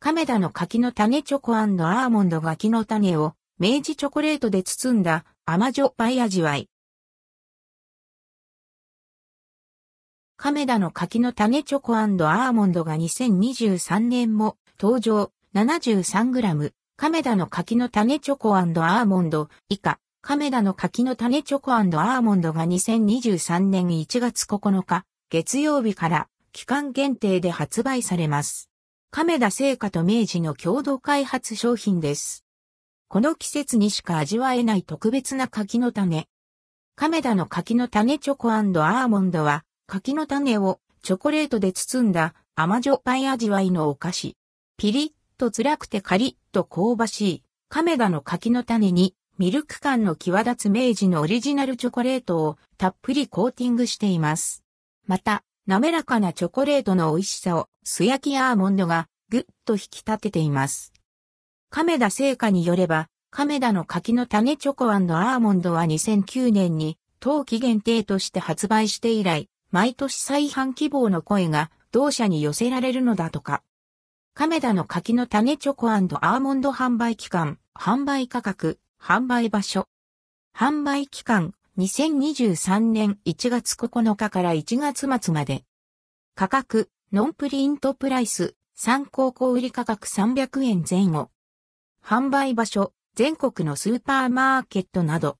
亀田の柿の種チョコアーモンド柿の種を明治チョコレートで包んだ甘じょっぱい味わい。亀田の柿の種チョコアーモンドが2023年も登場 73g。亀田の柿の種チョコアーモンド以下。亀田の柿の種チョコアーモンドが2023年1月9日月曜日から期間限定で発売されます。亀田製菓と明治の共同開発商品です。この季節にしか味わえない特別な柿の種。亀田の柿の種チョコアーモンドは柿の種をチョコレートで包んだ甘じょっぱい味わいのお菓子。ピリッと辛くてカリッと香ばしい亀田の柿の種にミルク感の際立つ明治のオリジナルチョコレートをたっぷりコーティングしています。また、滑らかなチョコレートの美味しさを素焼きアーモンドがぐっと引き立てています。亀田製菓によれば、亀田の柿の種チョコアーモンドは2009年に冬季限定として発売して以来、毎年再販希望の声が同社に寄せられるのだとか。亀田の柿の種チョコアーモンド販売期間、販売価格、販売場所。販売期間、2023年1月9日から1月末まで。価格、ノンプリントプライス、参考小売価格300円前後。販売場所、全国のスーパーマーケットなど。